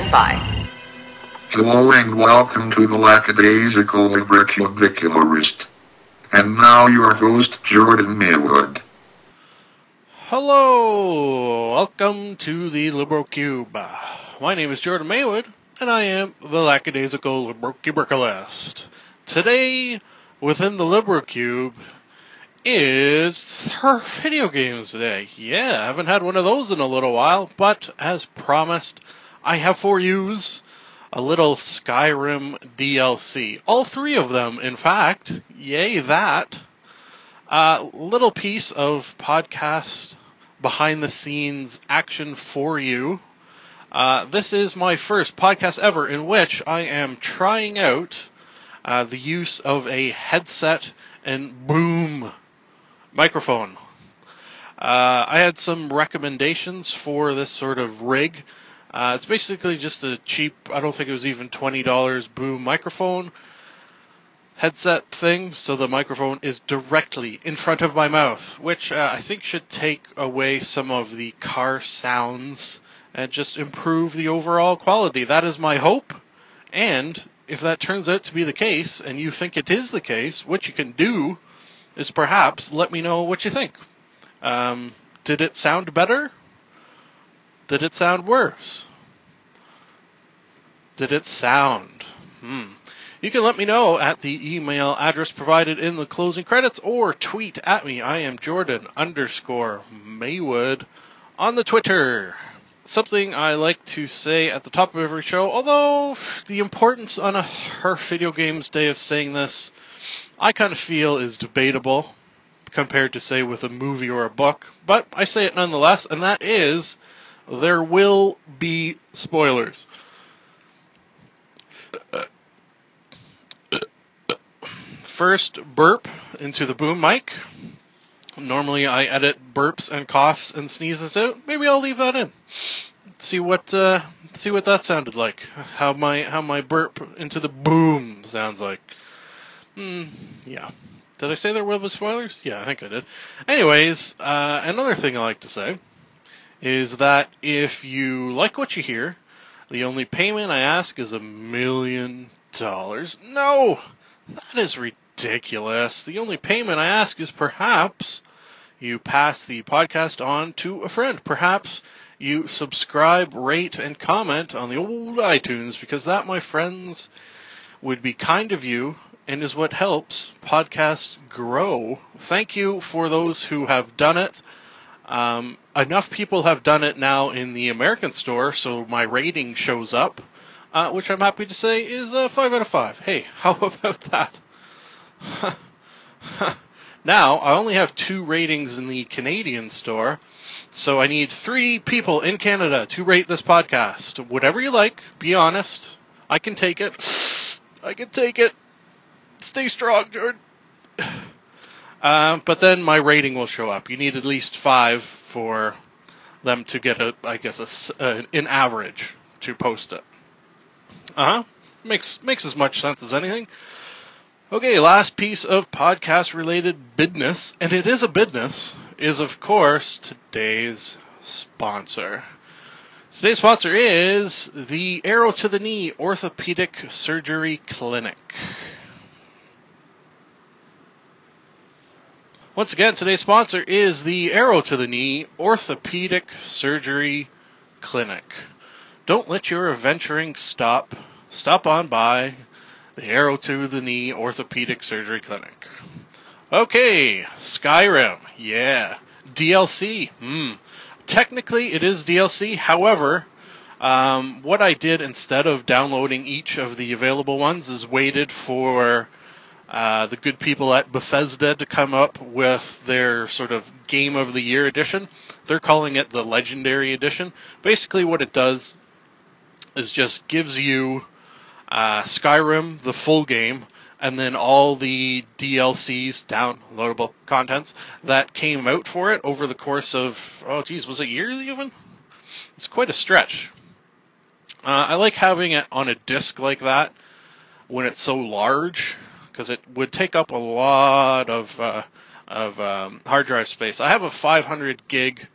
stand by. Hello and welcome to the Lackadaisical Libricubicularist. And now your host, Jordan Maywood. Hello, welcome to the Libro Cube. My name is Jordan Maywood, and I am the Lackadaisical Libro Today, within the Libro Cube, is her video games day. Yeah, I haven't had one of those in a little while, but as promised, I have for yous a little Skyrim DLC. All three of them, in fact. Yay, that. A little piece of podcast behind the scenes action for you. Uh, this is my first podcast ever in which I am trying out uh, the use of a headset and boom microphone. Uh, I had some recommendations for this sort of rig. Uh, it's basically just a cheap, I don't think it was even $20 boom microphone headset thing, so the microphone is directly in front of my mouth, which uh, I think should take away some of the car sounds and just improve the overall quality. That is my hope. And if that turns out to be the case, and you think it is the case, what you can do is perhaps let me know what you think. Um, did it sound better? Did it sound worse? Did it sound? Hmm. You can let me know at the email address provided in the closing credits or tweet at me. I am Jordan underscore Maywood on the Twitter. Something I like to say at the top of every show, although the importance on a her video games day of saying this, I kind of feel is debatable compared to say with a movie or a book, but I say it nonetheless, and that is there will be spoilers. First, burp into the boom mic. Normally, I edit burps and coughs and sneezes out. Maybe I'll leave that in. See what uh, see what that sounded like. How my how my burp into the boom sounds like. Hmm. Yeah. Did I say there will be spoilers? Yeah, I think I did. Anyways, uh, another thing I like to say is that if you like what you hear, the only payment I ask is a million dollars. No! That is ridiculous. The only payment I ask is perhaps you pass the podcast on to a friend. Perhaps you subscribe, rate, and comment on the old iTunes because that, my friends, would be kind of you and is what helps podcasts grow. Thank you for those who have done it. Um, enough people have done it now in the American store, so my rating shows up, uh, which I'm happy to say is a 5 out of 5. Hey, how about that? now, I only have two ratings in the Canadian store, so I need three people in Canada to rate this podcast. Whatever you like, be honest. I can take it. I can take it. Stay strong, Jordan. Uh, but then my rating will show up. You need at least five for them to get a, I guess, a, uh, an average to post it. Uh huh. Makes makes as much sense as anything. Okay, last piece of podcast related business, and it is a business, is of course today's sponsor. Today's sponsor is the Arrow to the Knee Orthopedic Surgery Clinic. Once again, today's sponsor is the Arrow to the Knee Orthopedic Surgery Clinic. Don't let your adventuring stop. Stop on by the Arrow to the Knee Orthopedic Surgery Clinic. Okay, Skyrim. Yeah. DLC. Hmm. Technically, it is DLC. However, um, what I did instead of downloading each of the available ones is waited for uh, the good people at Bethesda to come up with their sort of Game of the Year edition. They're calling it the Legendary Edition. Basically, what it does is just gives you uh, Skyrim, the full game, and then all the DLCs, downloadable contents, that came out for it over the course of, oh geez, was it years even? It's quite a stretch. Uh, I like having it on a disc like that when it's so large because it would take up a lot of uh, of um, hard drive space. I have a 500 gig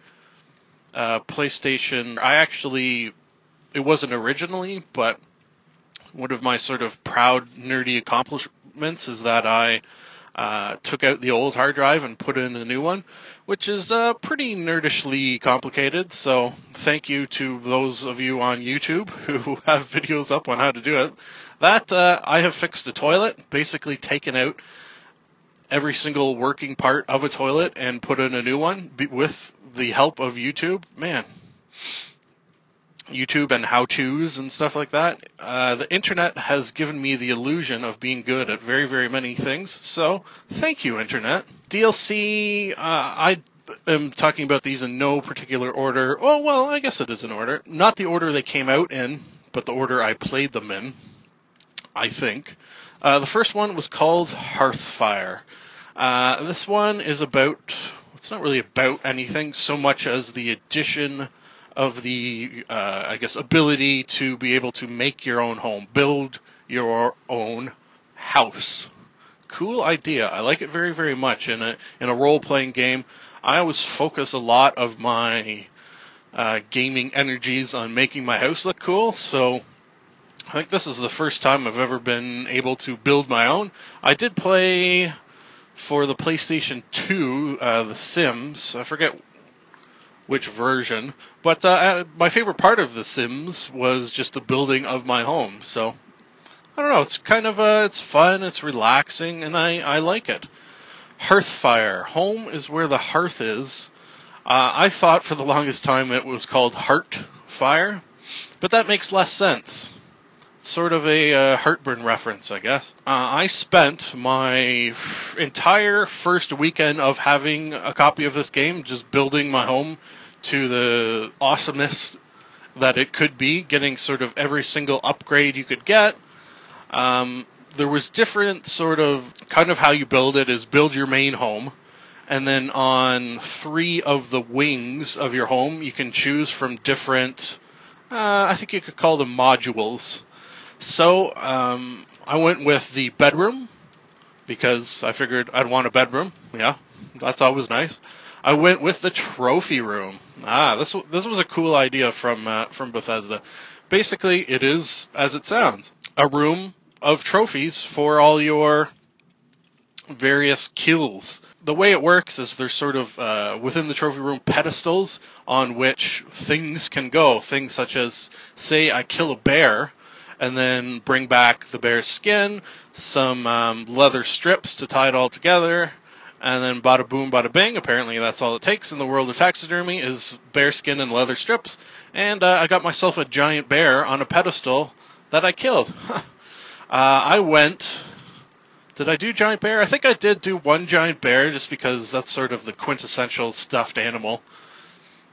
uh, PlayStation. I actually it wasn't originally, but one of my sort of proud nerdy accomplishments is that I uh, took out the old hard drive and put in a new one, which is uh, pretty nerdishly complicated. So thank you to those of you on YouTube who have videos up on how to do it. That uh, I have fixed a toilet, basically taken out every single working part of a toilet and put in a new one with the help of YouTube. Man, YouTube and how to's and stuff like that. Uh, the internet has given me the illusion of being good at very, very many things. So, thank you, internet. DLC, uh, I am talking about these in no particular order. Oh, well, I guess it is an order. Not the order they came out in, but the order I played them in, I think. Uh, the first one was called Hearthfire. Uh, this one is about, it's not really about anything so much as the addition of the, uh, I guess, ability to be able to make your own home, build your own house. Cool idea. I like it very, very much. In a in a role playing game, I always focus a lot of my uh, gaming energies on making my house look cool. So I think this is the first time I've ever been able to build my own. I did play for the PlayStation 2, uh, The Sims. I forget which version. But uh, uh, my favorite part of The Sims was just the building of my home. So I don't know. It's kind of uh, it's fun. It's relaxing, and I I like it. Hearthfire. Home is where the hearth is. Uh, I thought for the longest time it was called Heart Fire, but that makes less sense. Sort of a uh, heartburn reference, I guess. Uh, I spent my f- entire first weekend of having a copy of this game just building my home to the awesomeness that it could be, getting sort of every single upgrade you could get. Um, there was different sort of kind of how you build it is build your main home and then on three of the wings of your home you can choose from different uh, i think you could call them modules so um, i went with the bedroom because i figured i'd want a bedroom yeah that's always nice i went with the trophy room ah this this was a cool idea from uh, from bethesda basically it is as it sounds a room of trophies for all your various kills. The way it works is there's sort of uh, within the trophy room pedestals on which things can go. Things such as, say, I kill a bear and then bring back the bear's skin, some um, leather strips to tie it all together, and then bada boom, bada bing. Apparently, that's all it takes in the world of taxidermy is bear skin and leather strips. And uh, I got myself a giant bear on a pedestal that I killed. Uh, I went. Did I do giant bear? I think I did do one giant bear, just because that's sort of the quintessential stuffed animal,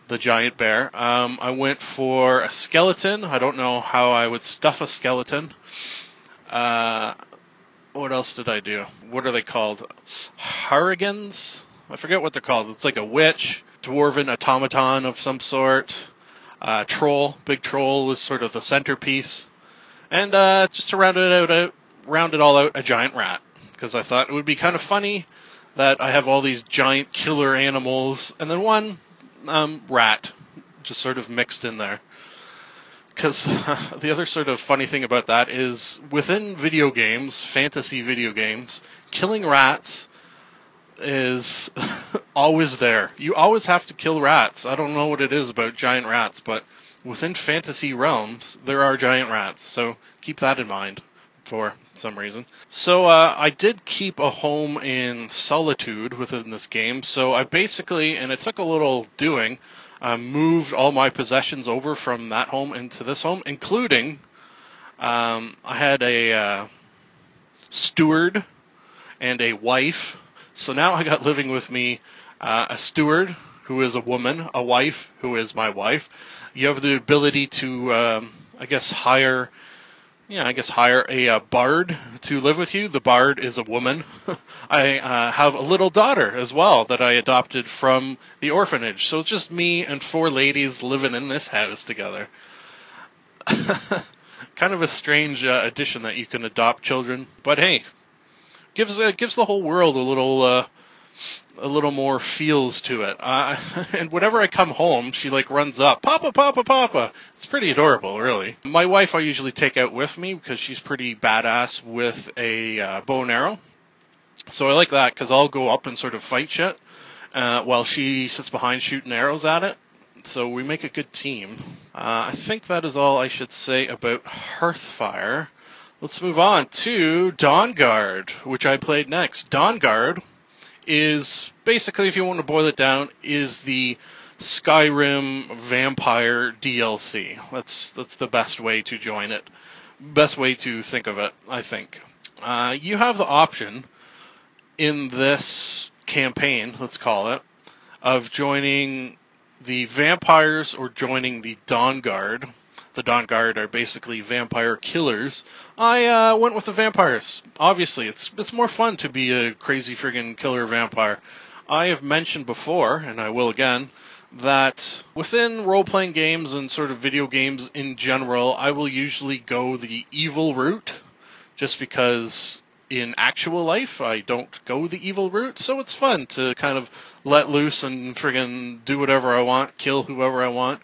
the giant bear. Um, I went for a skeleton. I don't know how I would stuff a skeleton. Uh, what else did I do? What are they called? Harrigans? I forget what they're called. It's like a witch, dwarven automaton of some sort. Uh, troll, big troll is sort of the centerpiece and uh, just to round it out, uh, round it all out, a giant rat because I thought it would be kind of funny that I have all these giant killer animals and then one um, rat just sort of mixed in there. Because the other sort of funny thing about that is within video games, fantasy video games, killing rats is always there. You always have to kill rats. I don't know what it is about giant rats, but within fantasy realms, there are giant rats, so keep that in mind for some reason. So uh, I did keep a home in solitude within this game, so I basically, and it took a little doing, uh, moved all my possessions over from that home into this home, including um, I had a uh, steward and a wife. So now I got living with me uh, a steward who is a woman, a wife who is my wife, you have the ability to, um, I guess, hire, yeah, I guess hire a uh, bard to live with you. The bard is a woman. I uh, have a little daughter as well that I adopted from the orphanage. So it's just me and four ladies living in this house together. kind of a strange uh, addition that you can adopt children, but hey, gives uh, gives the whole world a little uh, a little more feels to it. Uh, and whenever I come home, she like runs up, Papa, Papa, Papa. It's pretty adorable, really. My wife I usually take out with me because she's pretty badass with a uh, bow and arrow. So I like that because I'll go up and sort of fight shit uh, while she sits behind shooting arrows at it. So we make a good team. Uh, I think that is all I should say about Hearthfire. Let's move on to Dawnguard, which I played next. Dawnguard is basically, if you want to boil it down, is the Skyrim Vampire DLC. That's that's the best way to join it. Best way to think of it, I think. Uh, you have the option in this campaign, let's call it, of joining the vampires or joining the Dawnguard. The Dawnguard are basically vampire killers. I uh, went with the vampires. Obviously, it's it's more fun to be a crazy friggin' killer vampire. I have mentioned before, and I will again, that within role playing games and sort of video games in general, I will usually go the evil route just because in actual life I don't go the evil route, so it's fun to kind of let loose and friggin' do whatever I want, kill whoever I want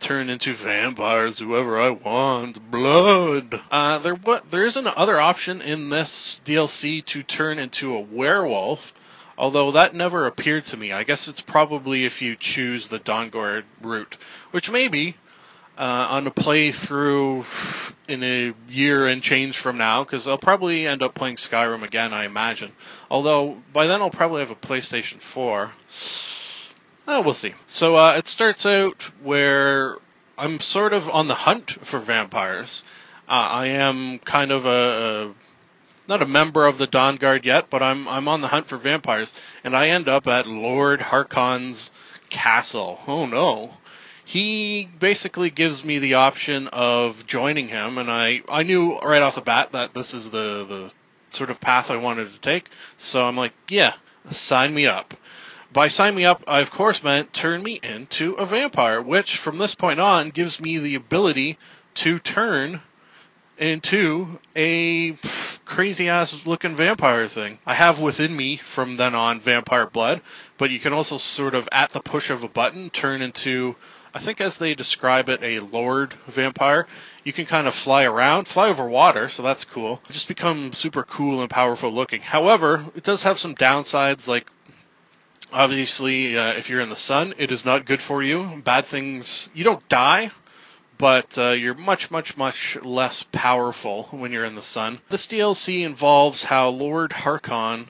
turn into vampires, whoever I want, blood. Uh, there what there is another option in this DLC to turn into a werewolf, although that never appeared to me. I guess it's probably if you choose the Dawnguard route, which maybe uh, on a playthrough in a year and change from now, because I'll probably end up playing Skyrim again, I imagine. Although by then I'll probably have a PlayStation 4. Oh, we'll see. So uh, it starts out where I'm sort of on the hunt for vampires. Uh, I am kind of a, a, not a member of the Dawn Guard yet, but I'm I'm on the hunt for vampires, and I end up at Lord Harkon's castle. Oh no! He basically gives me the option of joining him, and I I knew right off the bat that this is the the sort of path I wanted to take. So I'm like, yeah, sign me up. By sign me up, I of course meant turn me into a vampire, which from this point on gives me the ability to turn into a crazy ass looking vampire thing. I have within me from then on vampire blood, but you can also sort of at the push of a button turn into I think as they describe it, a lord vampire. You can kind of fly around, fly over water, so that's cool. Just become super cool and powerful looking. However, it does have some downsides, like Obviously, uh, if you're in the sun, it is not good for you. Bad things, you don't die, but uh, you're much, much, much less powerful when you're in the sun. This DLC involves how Lord Harkon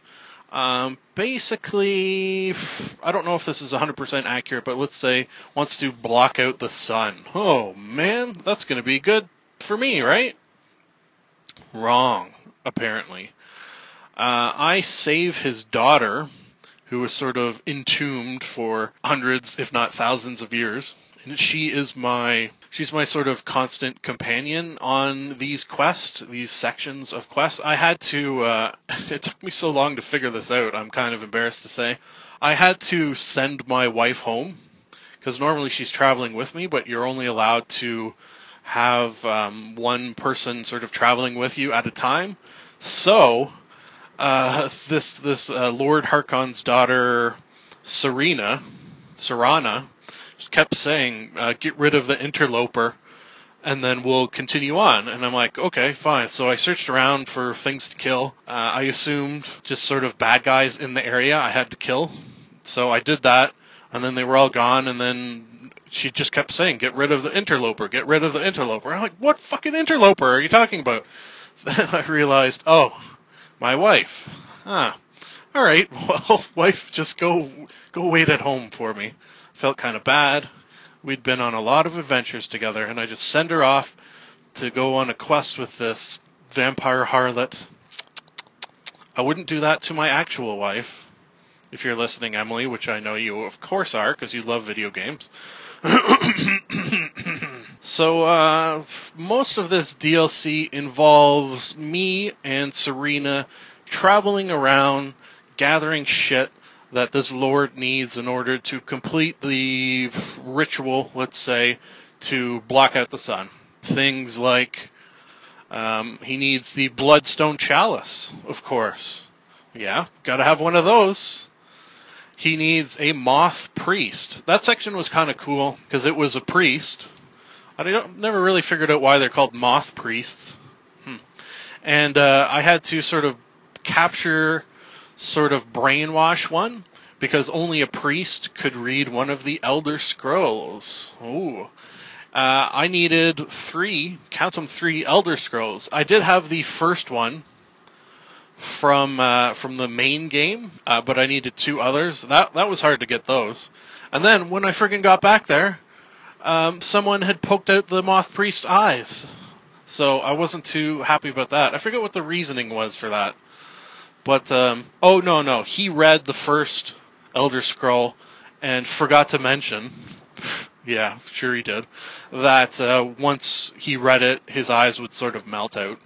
um, basically, I don't know if this is 100% accurate, but let's say wants to block out the sun. Oh man, that's going to be good for me, right? Wrong, apparently. Uh, I save his daughter who was sort of entombed for hundreds, if not thousands of years. And she is my she's my sort of constant companion on these quests, these sections of quests. I had to uh, it took me so long to figure this out. I'm kind of embarrassed to say. I had to send my wife home because normally she's traveling with me, but you're only allowed to have um, one person sort of traveling with you at a time. So uh, this this uh, Lord Harkon's daughter, Serena, Serana, kept saying, uh, "Get rid of the interloper." and then we'll continue on. And I'm like, okay, fine. So I searched around for things to kill. Uh, I assumed just sort of bad guys in the area I had to kill. So I did that, and then they were all gone. And then she just kept saying, get rid of the interloper, get rid of the interloper. I'm like, what fucking interloper are you talking about? Then I realized, oh, my wife. Huh. All right. Well, wife, just go go wait at home for me. Felt kind of bad. We'd been on a lot of adventures together, and I just send her off to go on a quest with this vampire harlot. I wouldn't do that to my actual wife. If you're listening, Emily, which I know you of course are, because you love video games. So, uh, most of this DLC involves me and Serena traveling around, gathering shit that this Lord needs in order to complete the ritual, let's say, to block out the sun. Things like um, he needs the Bloodstone Chalice, of course. Yeah, gotta have one of those. he needs a moth priest. That section was kind of cool because it was a priest. I don't, never really figured out why they're called moth priests. Hmm. And uh, I had to sort of capture, sort of brainwash one because only a priest could read one of the Elder Scrolls. Ooh. Uh, I needed three, count them three Elder Scrolls. I did have the first one from uh, from the main game, uh, but I needed two others. That that was hard to get those. And then when I friggin' got back there, um, someone had poked out the Moth Priest's eyes. So I wasn't too happy about that. I forget what the reasoning was for that. But um, oh no no, he read the first Elder Scroll and forgot to mention. yeah, sure he did. That uh, once he read it, his eyes would sort of melt out.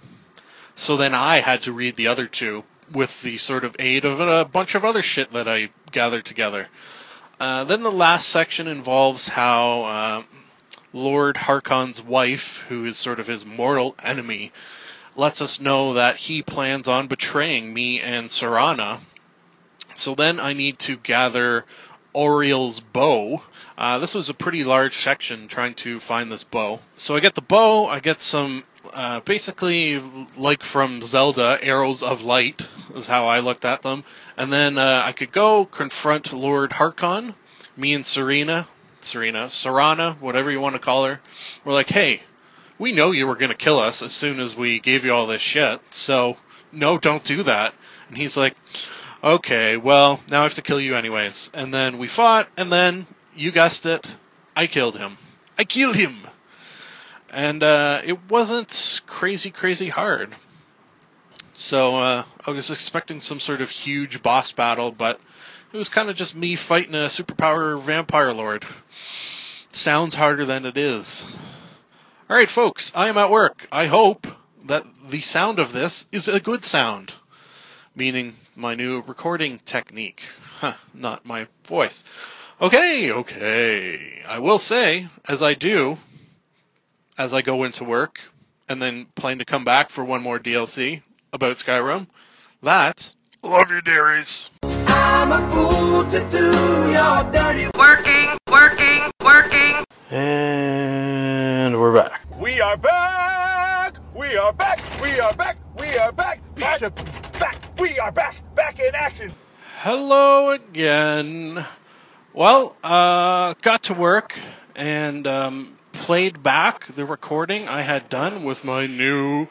So then I had to read the other two with the sort of aid of a bunch of other shit that I gathered together. Uh, then the last section involves how uh, Lord Harkon's wife, who is sort of his mortal enemy, lets us know that he plans on betraying me and Serana. So then I need to gather Auriel's bow. Uh, this was a pretty large section trying to find this bow. So I get the bow, I get some uh, basically like from Zelda, arrows of light is how I looked at them. And then uh, I could go confront Lord Harkon. Me and Serena, Serena, Serana, whatever you want to call her. We're like, hey, we know you were going to kill us as soon as we gave you all this shit. So no, don't do that. And he's like, okay, well now I have to kill you anyways. And then we fought, and then you guessed it, I killed him. I killed him and uh, it wasn't crazy, crazy hard. So uh, I was expecting some sort of huge boss battle, but it was kind of just me fighting a superpower vampire lord. Sounds harder than it is. All right, folks, I am at work. I hope that the sound of this is a good sound, meaning my new recording technique, huh, not my voice. Okay, okay. I will say, as I do, as I go into work and then plan to come back for one more DLC about Skyrim. That love you, dearies. I'm a fool to do your dirty working, working, working. And we're back. We are back. We are back. We are back. We are back. Back. Back. We are back. Back in action. Hello again. Well, uh, got to work and um, played back the recording I had done with my new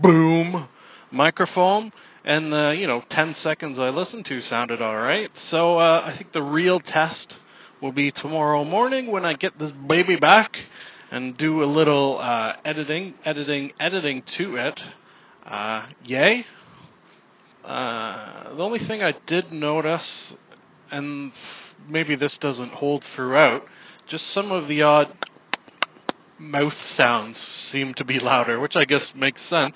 boom microphone, and the you know 10 seconds I listened to sounded all right. So uh, I think the real test will be tomorrow morning when I get this baby back and do a little uh, editing, editing, editing to it. Uh, yay! Uh, the only thing I did notice, and maybe this doesn't hold throughout, just some of the odd mouth sounds seem to be louder, which I guess makes sense.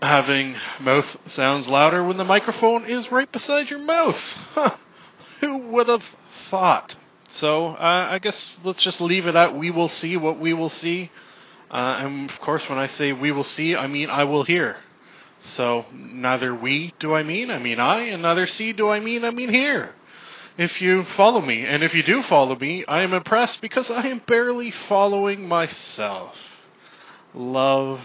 Having mouth sounds louder when the microphone is right beside your mouth. Huh. Who would have thought? So uh, I guess let's just leave it at we will see what we will see. Uh, and of course, when I say we will see, I mean I will hear. So neither we do I mean, I mean I, and neither see do I mean, I mean here if you follow me. And if you do follow me, I am impressed because I am barely following myself. Lovely.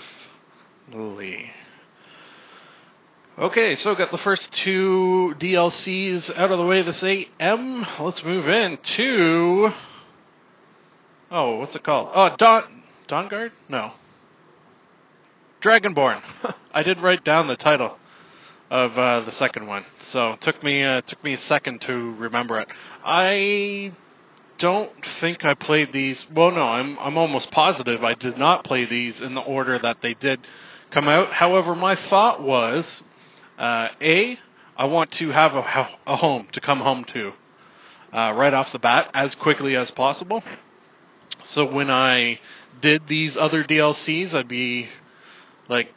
Okay, so got the first two DLCs out of the way this AM. Let's move in to. Oh, what's it called? Oh, Dawn. Dawnguard? No. Dragonborn. I did write down the title of uh, the second one. So it took me uh, took me a second to remember it. I don't think I played these. Well, no, I'm I'm almost positive I did not play these in the order that they did come out. However, my thought was, uh, a, I want to have a, a home to come home to uh, right off the bat as quickly as possible. So when I did these other DLCs, I'd be like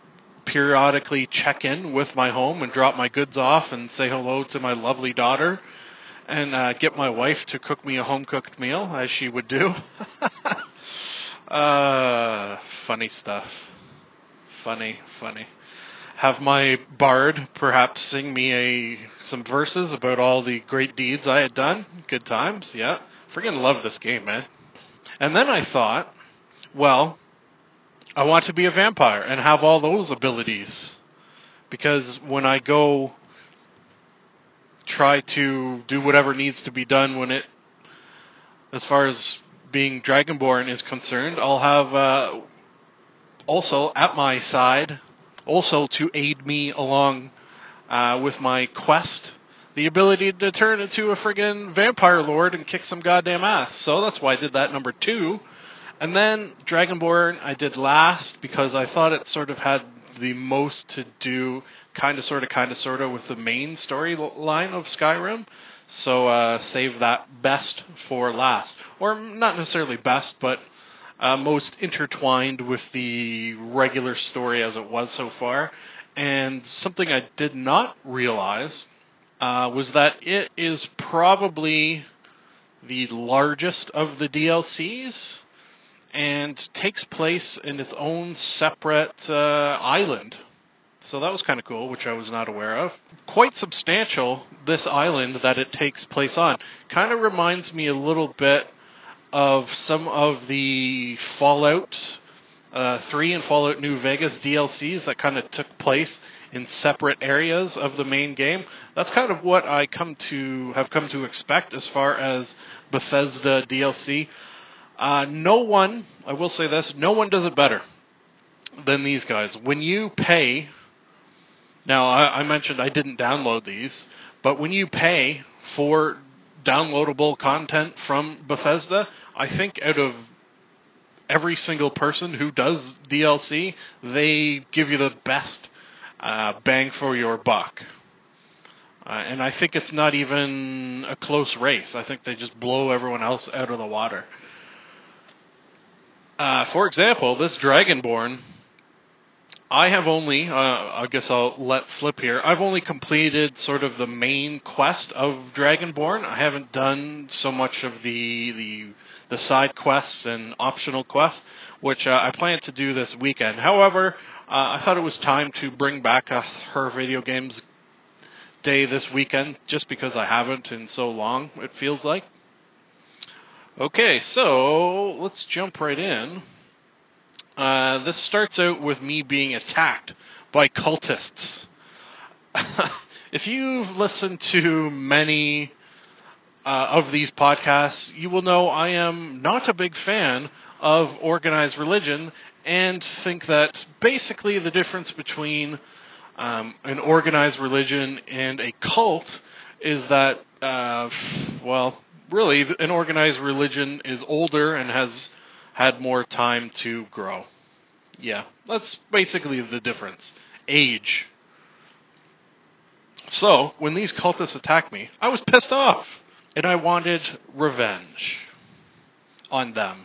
periodically check in with my home and drop my goods off and say hello to my lovely daughter and uh, get my wife to cook me a home cooked meal as she would do. uh, funny stuff. Funny, funny. have my bard perhaps sing me a some verses about all the great deeds I had done. Good times, yeah. Freaking love this game, man. And then I thought, well, I want to be a vampire and have all those abilities. Because when I go try to do whatever needs to be done when it as far as being dragonborn is concerned, I'll have uh, also at my side also to aid me along uh, with my quest the ability to turn into a friggin' vampire lord and kick some goddamn ass. So that's why I did that number two. And then Dragonborn I did last because I thought it sort of had the most to do, kind of, sort of, kind of, sort of, with the main storyline of Skyrim. So uh, save that best for last, or not necessarily best, but uh, most intertwined with the regular story as it was so far. And something I did not realize uh, was that it is probably the largest of the DLCs and takes place in its own separate uh, island. So that was kind of cool, which I was not aware of. Quite substantial, this island that it takes place on. Kind of reminds me a little bit of some of the Fallout uh, 3 and Fallout New Vegas DLCs that kind of took place in separate areas of the main game. That's kind of what I come to have come to expect as far as Bethesda DLC. Uh, no one, I will say this, no one does it better than these guys. When you pay, now I, I mentioned I didn't download these, but when you pay for downloadable content from Bethesda, I think out of every single person who does DLC, they give you the best uh, bang for your buck. Uh, and I think it's not even a close race. I think they just blow everyone else out of the water. Uh, for example, this Dragonborn, I have only, uh, I guess I'll let flip here. I've only completed sort of the main quest of Dragonborn. I haven't done so much of the the, the side quests and optional quests, which uh, I plan to do this weekend. However, uh, I thought it was time to bring back a Her Video Games Day this weekend, just because I haven't in so long, it feels like. Okay, so let's jump right in. Uh, this starts out with me being attacked by cultists. if you've listened to many uh, of these podcasts, you will know I am not a big fan of organized religion and think that basically the difference between um, an organized religion and a cult is that, uh, well, really, an organized religion is older and has had more time to grow. Yeah, that's basically the difference. Age. So, when these cultists attacked me, I was pissed off. And I wanted revenge on them.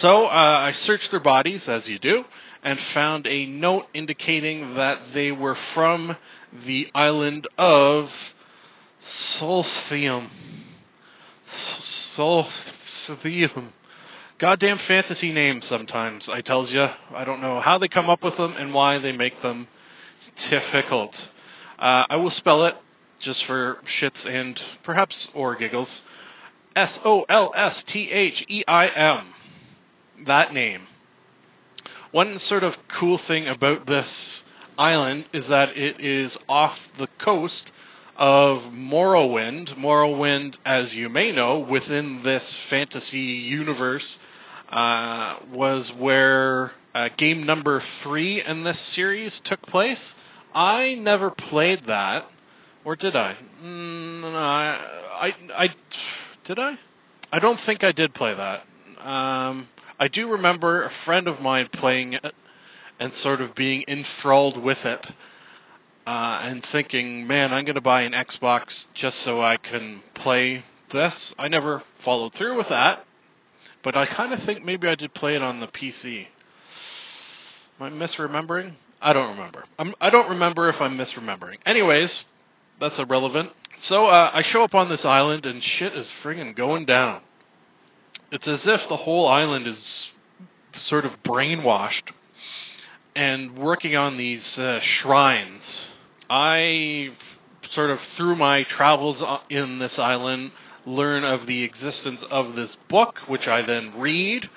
So uh, I searched their bodies, as you do, and found a note indicating that they were from the island of Solstheim. Goddamn fantasy names sometimes, I tells you. I don't know how they come up with them and why they make them difficult. Uh, I will spell it just for shits and perhaps or giggles. S O L S T H E I M that name. One sort of cool thing about this island is that it is off the coast of Morrowind. Morrowind, as you may know, within this fantasy universe, uh, was where uh, game number three in this series took place. I never played that, or did I? Mm, I, I, I, did I? I don't think I did play that. Um, I do remember a friend of mine playing it and sort of being enthralled with it uh, and thinking, man, I'm going to buy an Xbox just so I can play this. I never followed through with that, but I kind of think maybe I did play it on the PC. Am I misremembering? I don't remember. I'm, I do not remember if I'm misremembering. Anyways, that's irrelevant. So uh, I show up on this island and shit is friggin' going down it's as if the whole island is sort of brainwashed and working on these uh, shrines. I sort of through my travels in this island learn of the existence of this book, which I then read.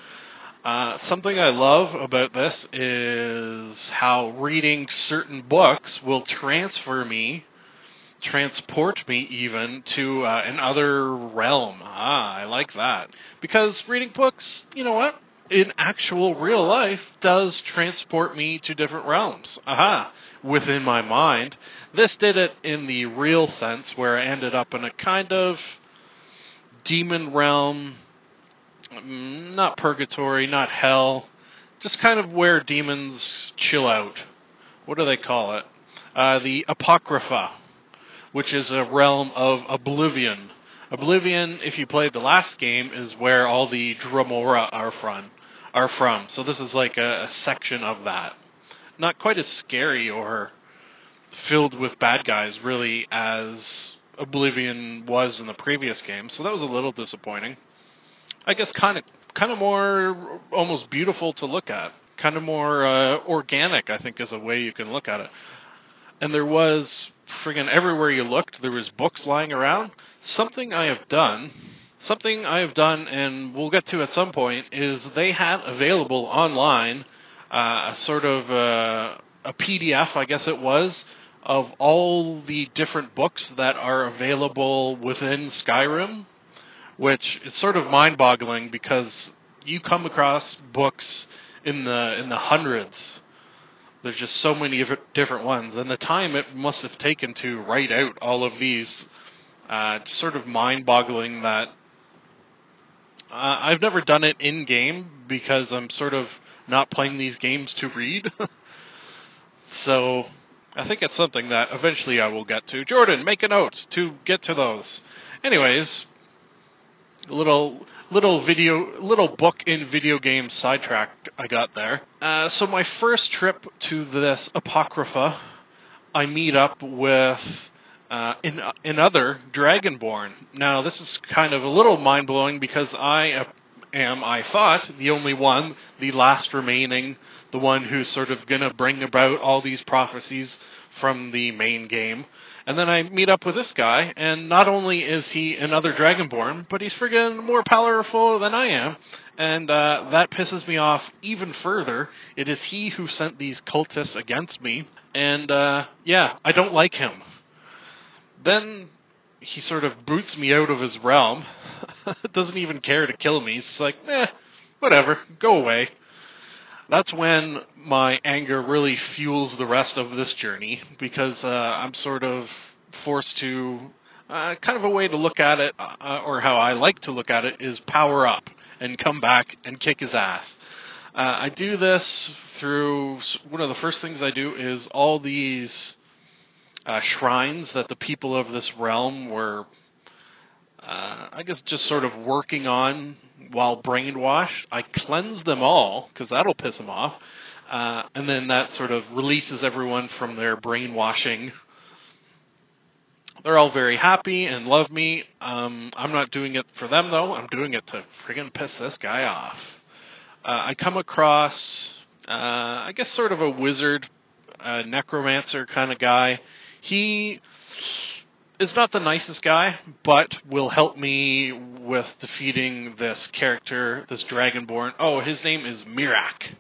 Uh, something I love about this is how reading certain books will transfer me, transport me even to uh, another realm. Ah, I like that. Because reading books, you know what? In actual real life, does transport me to different realms. Aha, within my mind. This did it in the real sense, where I ended up in a kind of demon realm, not purgatory, not hell, just kind of where demons chill out. What do they call it? Uh, the Apocrypha, which is a realm of oblivion. Oblivion, if you played the last game, is where all the Dremora are from. Are from. So this is like a, a section of that. Not quite as scary or filled with bad guys, really, as Oblivion was in the previous game. So that was a little disappointing. I guess kind of kind of more almost beautiful to look at. Kind of more uh, organic, I think, is a way you can look at it. And there was friggin' everywhere you looked, there was books lying around. Something I have done, something I have done, and we'll get to at some point, is they had available online uh, a sort of uh, a PDF, I guess it was, of all the different books that are available within Skyrim which is sort of mind-boggling because you come across books in the in the hundreds. There's just so many different- ones, and the time it must have taken to write out all of these, uh, sort of mind-boggling. That uh, I've never done it in game because I'm sort of not playing these games to read. so I think it's something that eventually I will get to. Jordan, make a note to get to those. Anyways, little little video little book in video game sidetrack I got there. Uh, so my first trip to this apocrypha, I meet up with uh, in, another Dragonborn. Now this is kind of a little mind blowing because I am, I thought, the only one, the last remaining, the one who's sort of to bring about all these prophecies from the main game. And then I meet up with this guy, and not only is he another Dragonborn, but he's friggin' more powerful than I am. And uh, that pisses me off even further. It is he who sent these cultists against me. And uh, yeah, I don't like him. Then he sort of boots me out of his realm. Doesn't even care to kill me. He's like, eh, whatever, go away that's when my anger really fuels the rest of this journey because uh, I'm sort of forced to uh, kind of a way to look at it, uh, or how I like to look at it, is power up and come back and kick his ass. Uh, I do this through one of the first things I do is all these uh, shrines that the people of this realm were uh, I guess just sort of working on while brainwashed. I cleanse them all because that'll piss them off, uh, and then that sort of releases everyone from their brainwashing. They're all very happy and love me. Um, I'm not doing it for them though. I'm doing it to friggin' piss this guy off. Uh, I come across, uh, I guess, sort of a wizard, uh, necromancer kind of guy. He is not the nicest guy, but will help me with defeating this character, this Dragonborn. Oh, his name is Miraak,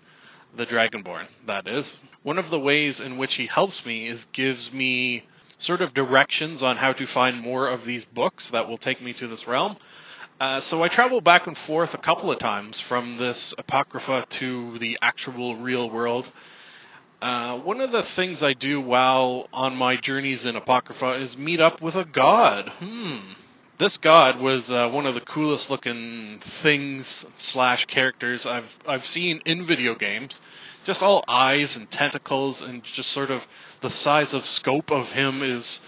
the Dragonborn, that is. One of the ways in which he helps me is gives me sort of directions on how to find more of these books that will take me to this realm. Uh, so I travel back and forth a couple of times from this apocrypha to the actual real world. Uh, one of the things I do while on my journeys in Apocrypha is meet up with a god. Hmm. This god was uh, one of the coolest looking things slash characters I've I've seen in video games. Just all eyes and tentacles, and just sort of the size of scope of him is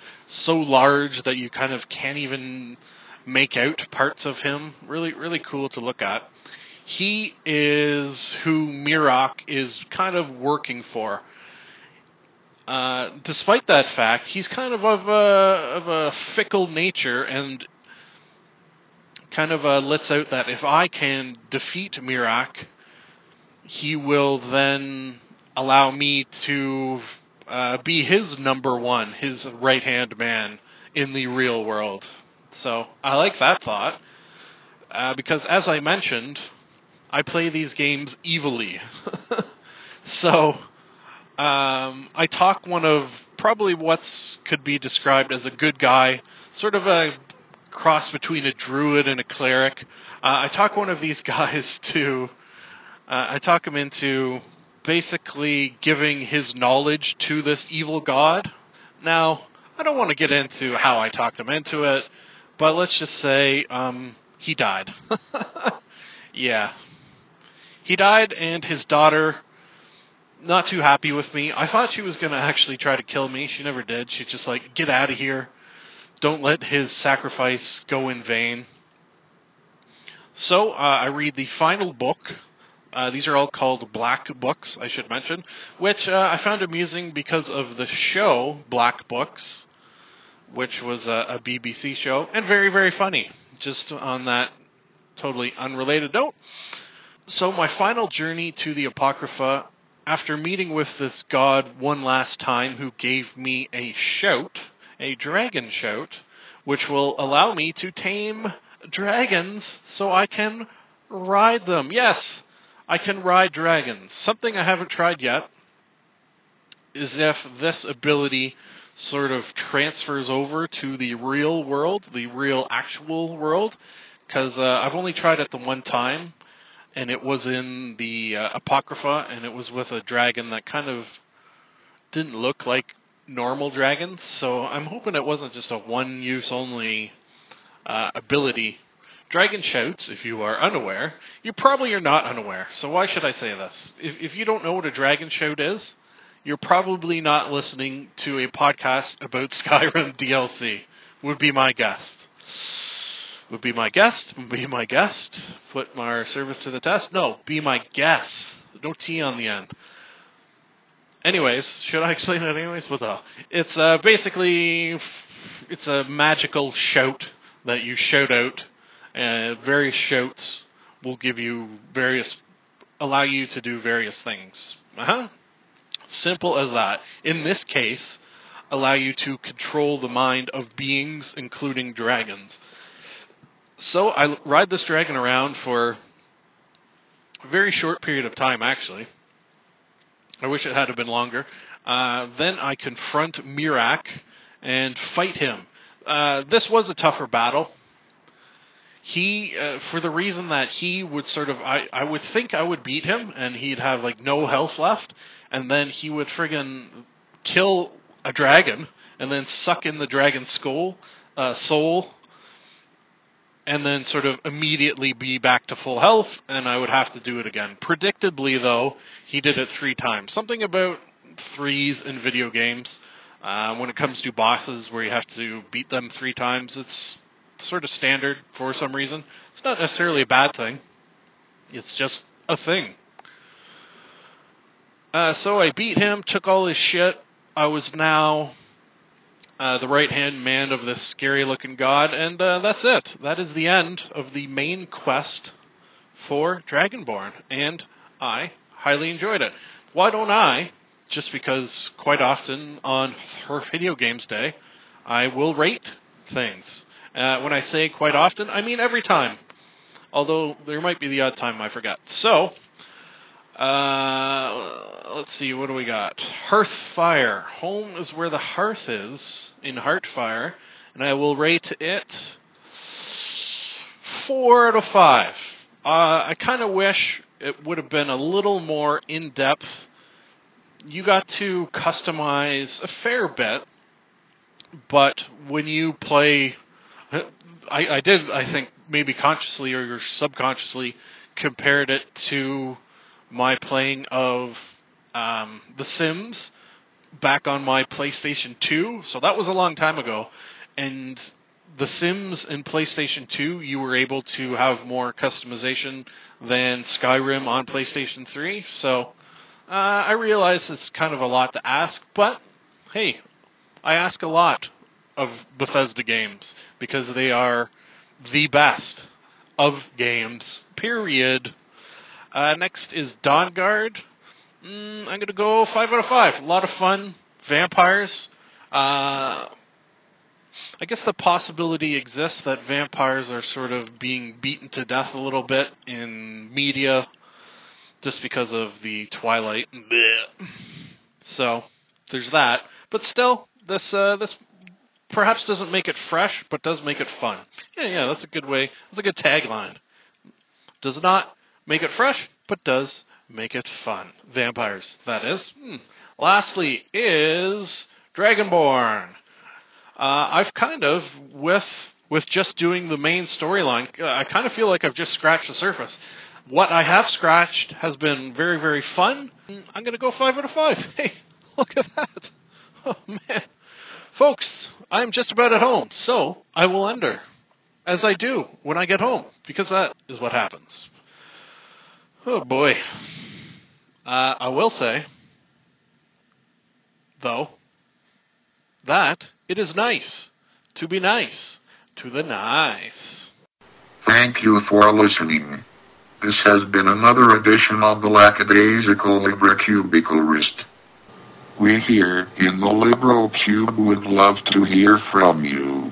so large that you kind of can't even make out parts of him. Really, really cool to look at he is who Miraak is kind of working for. Uh, despite that fact, he's kind of of a, of a fickle nature and kind of uh, lets out that if I can defeat Miraak, he will then allow me to uh, be his number one, his right hand man in the real world. So I like that thought uh, because, as I mentioned, I play these games evilly. so um, I talk one of probably what's could be described as a good guy, sort of a cross between a druid and a cleric. Uh, I talk one of these guys to, uh, I talk him into basically giving his knowledge to this evil god. Now, I don't want to get into how I talked him into it, but let's just say um, he died. yeah. He died, and his daughter, not too happy with me. I thought she was going to actually try to kill me. She never did. She's just like, get out of here. Don't let his sacrifice go in vain. So uh, I read the final book. Uh, these are all called Black Books, I should mention, which uh, I found amusing because of the show Black Books, which was a, a BBC show, and very, very funny. Just on that totally unrelated note. So, my final journey to the Apocrypha, after meeting with this god one last time who gave me a shout, a dragon shout, which will allow me to tame dragons so I can ride them. Yes, I can ride dragons. Something I haven't tried yet is if this ability sort of transfers over to the real world, the real actual world, because uh, I've only tried it the one time, and it was in the uh, Apocrypha, and it was with a dragon that kind of didn't look like normal dragons. So I'm hoping it wasn't just a one-use only uh, ability. Dragon shouts, if you are unaware, you probably are not unaware. So why should I say this? If, if you don't know what a dragon shout is, you're probably not listening to a podcast about Skyrim DLC. Would be my guess. Would be my guest. Be my guest. Put my service to the test. No, be my guest. No T on the end. Anyways, should I explain it anyways? Well, no. It's uh, basically it's a magical shout that you shout out, and various shouts will give you various allow you to do various things. Uh huh. Simple as that. In this case, allow you to control the mind of beings, including dragons. So I ride this dragon around for a very short period of time, actually. I wish it had been longer. Uh, then I confront Miraak and fight him. Uh, this was a tougher battle. He, uh, for the reason that he would sort of, I, I would think I would beat him, and he'd have like no health left, and then he would friggin' kill a dragon, and then suck in the dragon's skull, uh, soul, and then sort of immediately be back to full health, and I would have to do it again. Predictably, though, he did it three times. Something about threes in video games. Uh, when it comes to bosses where you have to beat them three times, it's sort of standard for some reason. It's not necessarily a bad thing. It's just a thing. Uh, so I beat him, took all his shit. I was now uh, the right hand man of this scary looking god, and uh, that's it. That is the end of the main quest for Dragonborn, and I highly enjoyed it. Why don't I? Just because quite often on her video games day, I will rate things. Uh, when I say quite often, I mean every time. Although there might be the odd time I forget. So, uh, let's see, what do we got? Hearthfire. Home is where the hearth is in Hearthfire, and I will rate it four out of five. Uh, I kind of wish it would have been a little more in depth. You got to customize a fair bit, but when you play, I, I did, I think, maybe consciously or subconsciously compared it to my playing of um, The Sims back on my PlayStation 2. So that was a long time ago. And The Sims in PlayStation 2, you were able to have more customization than Skyrim on PlayStation 3. So uh, I realize it's kind of a lot to ask, but hey, I ask a lot of Bethesda games because they are the best of games, period. Uh, next is Dawnguard. Mm, I'm gonna go five out of five. A lot of fun. Vampires. Uh, I guess the possibility exists that vampires are sort of being beaten to death a little bit in media, just because of the Twilight. Blech. So there's that. But still, this uh, this perhaps doesn't make it fresh, but does make it fun. Yeah, yeah, that's a good way. That's a good tagline. Does not make it fresh, but does make it fun. Vampires, that is. Hmm. Lastly, is Dragonborn. Uh, I've kind of with with just doing the main storyline, uh, I kind of feel like I've just scratched the surface. What I have scratched has been very, very fun. I'm going to go five out of five. Hey, look at that. Oh, man. Folks, I'm just about at home, so I will enter. As I do when I get home, because that is what happens. Oh, boy. Uh, I will say, though, that it is nice to be nice to the nice. Thank you for listening. This has been another edition of the Lackadaisical Libracubicularist. We here in the Libro Cube would love to hear from you.